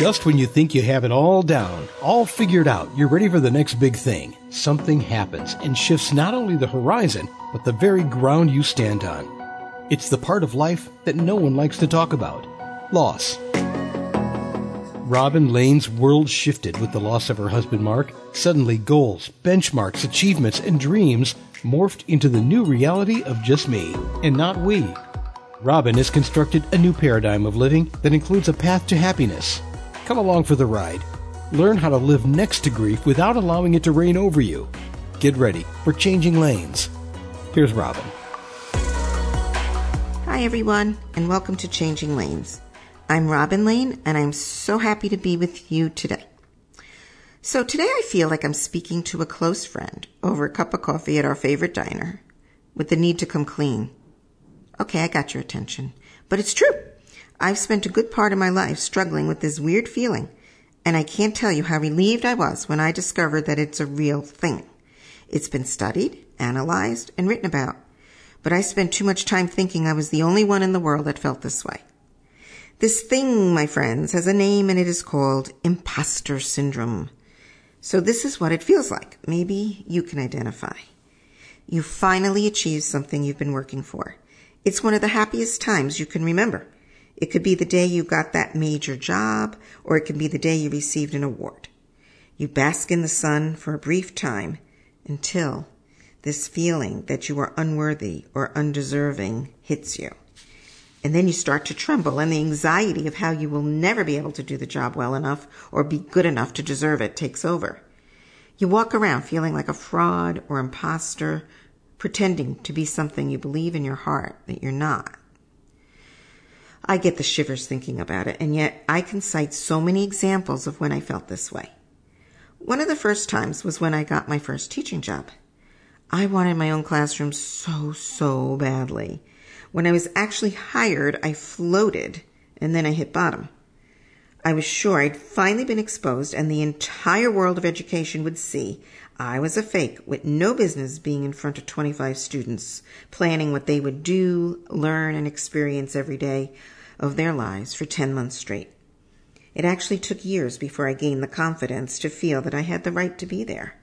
Just when you think you have it all down, all figured out, you're ready for the next big thing, something happens and shifts not only the horizon, but the very ground you stand on. It's the part of life that no one likes to talk about loss. Robin Lane's world shifted with the loss of her husband Mark. Suddenly, goals, benchmarks, achievements, and dreams morphed into the new reality of just me, and not we. Robin has constructed a new paradigm of living that includes a path to happiness. Come along for the ride. Learn how to live next to grief without allowing it to reign over you. Get ready for changing lanes. Here's Robin. Hi, everyone, and welcome to Changing Lanes. I'm Robin Lane, and I'm so happy to be with you today. So, today I feel like I'm speaking to a close friend over a cup of coffee at our favorite diner with the need to come clean. Okay, I got your attention. But it's true. I've spent a good part of my life struggling with this weird feeling, and I can't tell you how relieved I was when I discovered that it's a real thing. It's been studied, analyzed, and written about, but I spent too much time thinking I was the only one in the world that felt this way. This thing, my friends, has a name and it is called imposter syndrome. So this is what it feels like. Maybe you can identify. You finally achieved something you've been working for. It's one of the happiest times you can remember. It could be the day you got that major job, or it could be the day you received an award. You bask in the sun for a brief time until this feeling that you are unworthy or undeserving hits you. And then you start to tremble, and the anxiety of how you will never be able to do the job well enough or be good enough to deserve it takes over. You walk around feeling like a fraud or imposter, pretending to be something you believe in your heart that you're not. I get the shivers thinking about it, and yet I can cite so many examples of when I felt this way. One of the first times was when I got my first teaching job. I wanted my own classroom so, so badly. When I was actually hired, I floated and then I hit bottom. I was sure I'd finally been exposed and the entire world of education would see I was a fake with no business being in front of 25 students, planning what they would do, learn, and experience every day of their lives for 10 months straight. It actually took years before I gained the confidence to feel that I had the right to be there.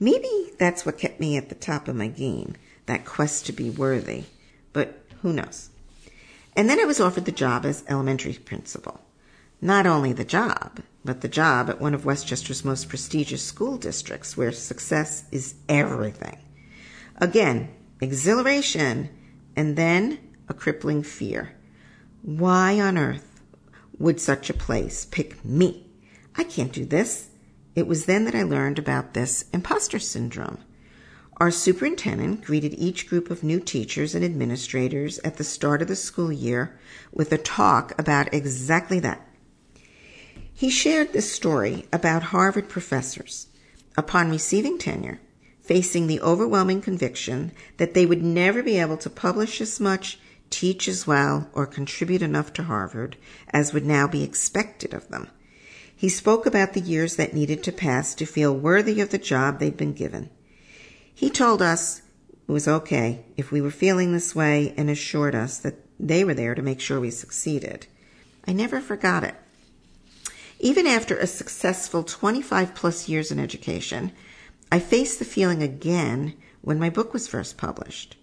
Maybe that's what kept me at the top of my game, that quest to be worthy. But who knows? And then I was offered the job as elementary principal. Not only the job, but the job at one of Westchester's most prestigious school districts where success is everything. Again, exhilaration, and then a crippling fear. Why on earth would such a place pick me? I can't do this. It was then that I learned about this imposter syndrome. Our superintendent greeted each group of new teachers and administrators at the start of the school year with a talk about exactly that. He shared this story about Harvard professors, upon receiving tenure, facing the overwhelming conviction that they would never be able to publish as much, teach as well, or contribute enough to Harvard as would now be expected of them. He spoke about the years that needed to pass to feel worthy of the job they'd been given. He told us it was okay if we were feeling this way and assured us that they were there to make sure we succeeded. I never forgot it. Even after a successful 25 plus years in education, I faced the feeling again when my book was first published.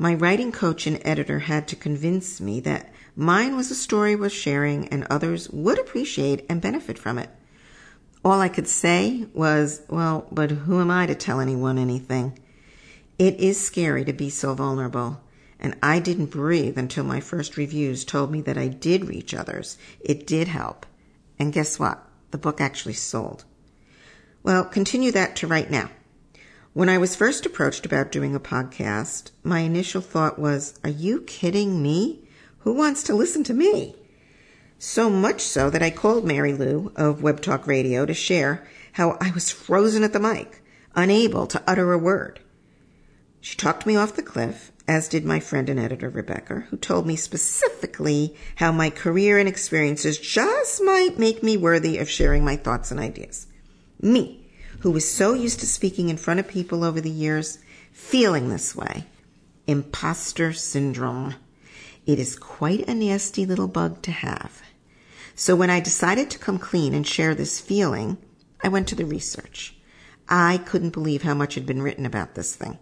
My writing coach and editor had to convince me that Mine was a story worth sharing and others would appreciate and benefit from it. All I could say was, well, but who am I to tell anyone anything? It is scary to be so vulnerable, and I didn't breathe until my first reviews told me that I did reach others. It did help. And guess what? The book actually sold. Well, continue that to right now. When I was first approached about doing a podcast, my initial thought was, are you kidding me? Who wants to listen to me? So much so that I called Mary Lou of Web Talk Radio to share how I was frozen at the mic, unable to utter a word. She talked me off the cliff, as did my friend and editor Rebecca, who told me specifically how my career and experiences just might make me worthy of sharing my thoughts and ideas. Me, who was so used to speaking in front of people over the years, feeling this way. Imposter syndrome. It is quite a nasty little bug to have. So when I decided to come clean and share this feeling, I went to the research. I couldn't believe how much had been written about this thing.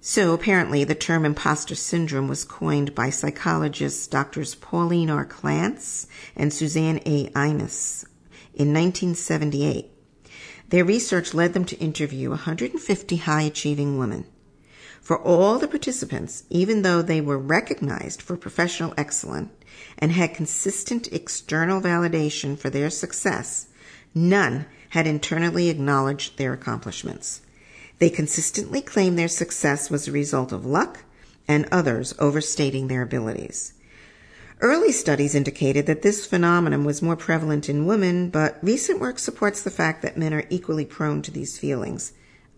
So apparently the term imposter syndrome was coined by psychologists Drs. Pauline R. Clance and Suzanne A. Imes in 1978. Their research led them to interview 150 high achieving women. For all the participants, even though they were recognized for professional excellence and had consistent external validation for their success, none had internally acknowledged their accomplishments. They consistently claimed their success was a result of luck and others overstating their abilities. Early studies indicated that this phenomenon was more prevalent in women, but recent work supports the fact that men are equally prone to these feelings.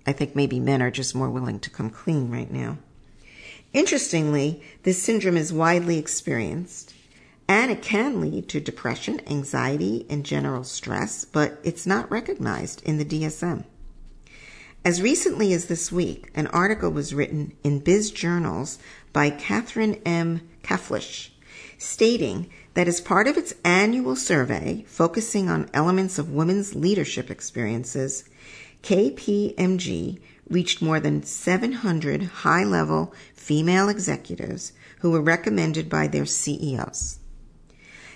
I think maybe men are just more willing to come clean right now. Interestingly, this syndrome is widely experienced and it can lead to depression, anxiety, and general stress, but it's not recognized in the DSM. As recently as this week, an article was written in Biz Journals by Catherine M. Kaflish, stating that as part of its annual survey focusing on elements of women's leadership experiences, KPMG reached more than 700 high level female executives who were recommended by their CEOs.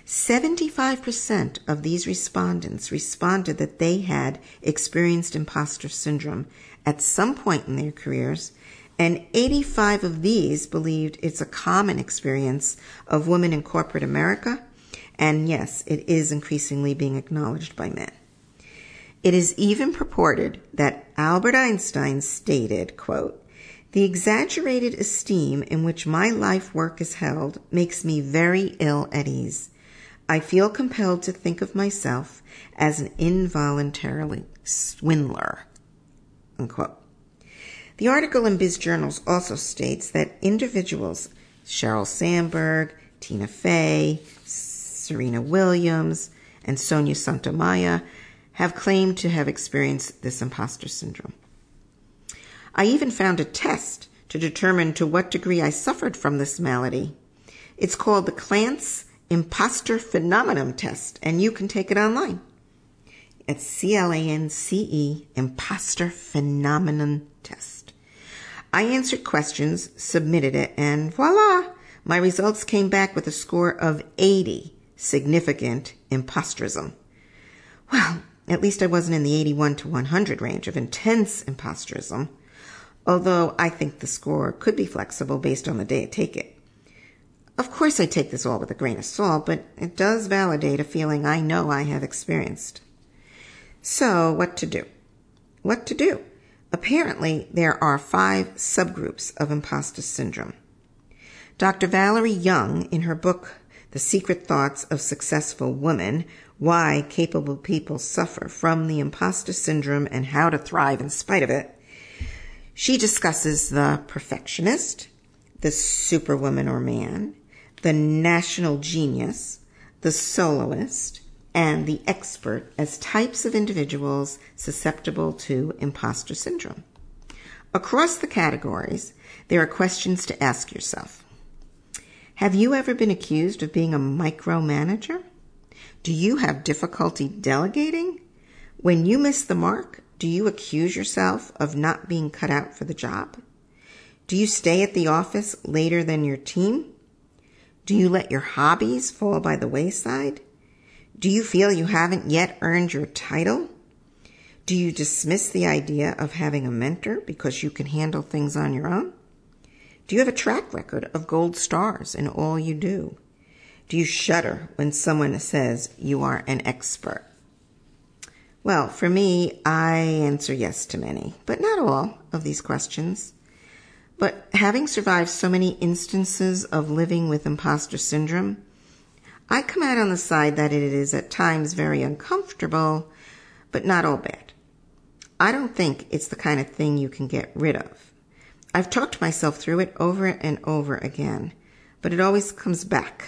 75% of these respondents responded that they had experienced imposter syndrome at some point in their careers, and 85 of these believed it's a common experience of women in corporate America, and yes, it is increasingly being acknowledged by men. It is even purported that Albert Einstein stated, quote, the exaggerated esteem in which my life work is held makes me very ill at ease. I feel compelled to think of myself as an involuntarily swindler. Unquote. The article in Biz Journals also states that individuals, Sheryl Sandberg, Tina Fey, Serena Williams, and Sonia Sotomayor, have claimed to have experienced this imposter syndrome. I even found a test to determine to what degree I suffered from this malady. It's called the Clance imposter phenomenon test, and you can take it online. It's C L A N C E, imposter phenomenon test. I answered questions, submitted it, and voila, my results came back with a score of 80, significant imposterism. Well, at least I wasn't in the 81 to 100 range of intense imposterism, although I think the score could be flexible based on the day I take it. Of course, I take this all with a grain of salt, but it does validate a feeling I know I have experienced. So, what to do? What to do? Apparently, there are five subgroups of imposter syndrome. Dr. Valerie Young, in her book, The Secret Thoughts of Successful Women Why Capable People Suffer from the Imposter Syndrome and How to Thrive in Spite of It, she discusses the perfectionist, the superwoman or man, the natural genius, the soloist, and the expert as types of individuals susceptible to imposter syndrome. Across the categories, there are questions to ask yourself. Have you ever been accused of being a micromanager? Do you have difficulty delegating? When you miss the mark, do you accuse yourself of not being cut out for the job? Do you stay at the office later than your team? Do you let your hobbies fall by the wayside? Do you feel you haven't yet earned your title? Do you dismiss the idea of having a mentor because you can handle things on your own? Do you have a track record of gold stars in all you do? Do you shudder when someone says you are an expert? Well, for me, I answer yes to many, but not all of these questions. But having survived so many instances of living with imposter syndrome, I come out on the side that it is at times very uncomfortable, but not all bad. I don't think it's the kind of thing you can get rid of. I've talked myself through it over and over again, but it always comes back.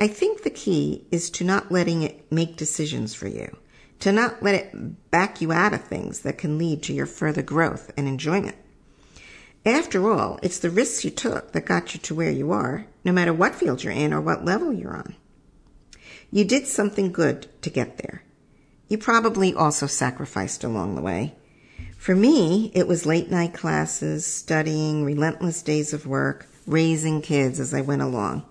I think the key is to not letting it make decisions for you, to not let it back you out of things that can lead to your further growth and enjoyment. After all, it's the risks you took that got you to where you are, no matter what field you're in or what level you're on. You did something good to get there. You probably also sacrificed along the way. For me, it was late night classes, studying, relentless days of work, raising kids as I went along.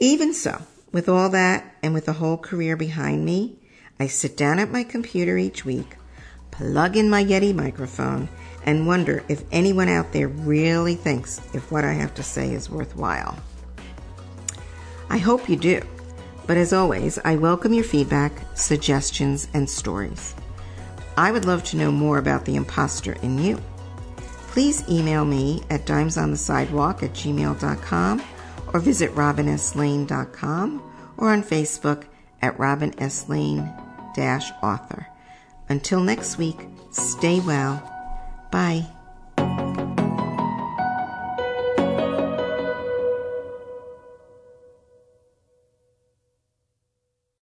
Even so, with all that and with a whole career behind me, I sit down at my computer each week, plug in my Yeti microphone, and wonder if anyone out there really thinks if what I have to say is worthwhile. I hope you do. But as always, I welcome your feedback, suggestions, and stories. I would love to know more about the imposter in you. Please email me at dimesonthesidewalk at gmail.com or visit robinslane.com or on Facebook at Robin S. Lane author. Until next week, stay well. Bye.